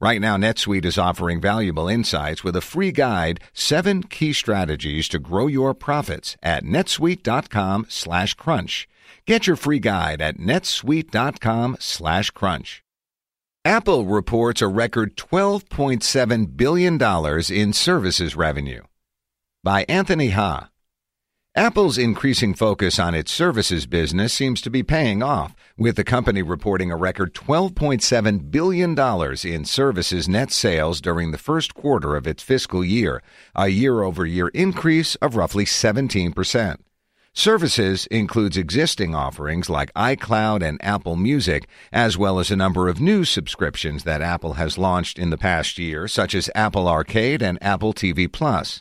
Right now, NetSuite is offering valuable insights with a free guide, seven key strategies to grow your profits at netsuite.com slash crunch. Get your free guide at netsuite.com slash crunch. Apple reports a record $12.7 billion in services revenue. By Anthony Ha. Apple's increasing focus on its services business seems to be paying off, with the company reporting a record $12.7 billion in services net sales during the first quarter of its fiscal year, a year over year increase of roughly 17%. Services includes existing offerings like iCloud and Apple Music, as well as a number of new subscriptions that Apple has launched in the past year, such as Apple Arcade and Apple TV Plus.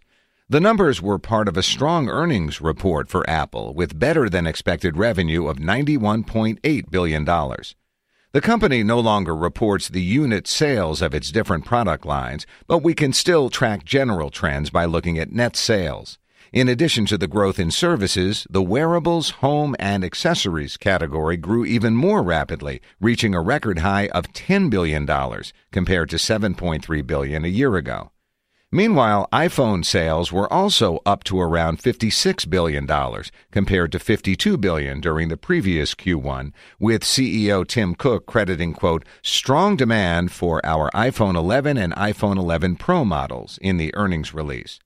The numbers were part of a strong earnings report for Apple with better than expected revenue of $91.8 billion. The company no longer reports the unit sales of its different product lines, but we can still track general trends by looking at net sales. In addition to the growth in services, the wearables, home, and accessories category grew even more rapidly, reaching a record high of $10 billion compared to 7.3 billion a year ago. Meanwhile, iPhone sales were also up to around $56 billion compared to 52 billion during the previous Q1, with CEO Tim Cook crediting, quote, strong demand for our iPhone 11 and iPhone 11 Pro models in the earnings release.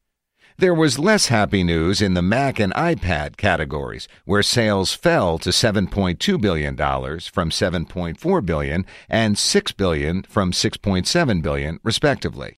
There was less happy news in the Mac and iPad categories, where sales fell to $7.2 billion from $7.4 billion and $6 billion from 6.7 billion, respectively.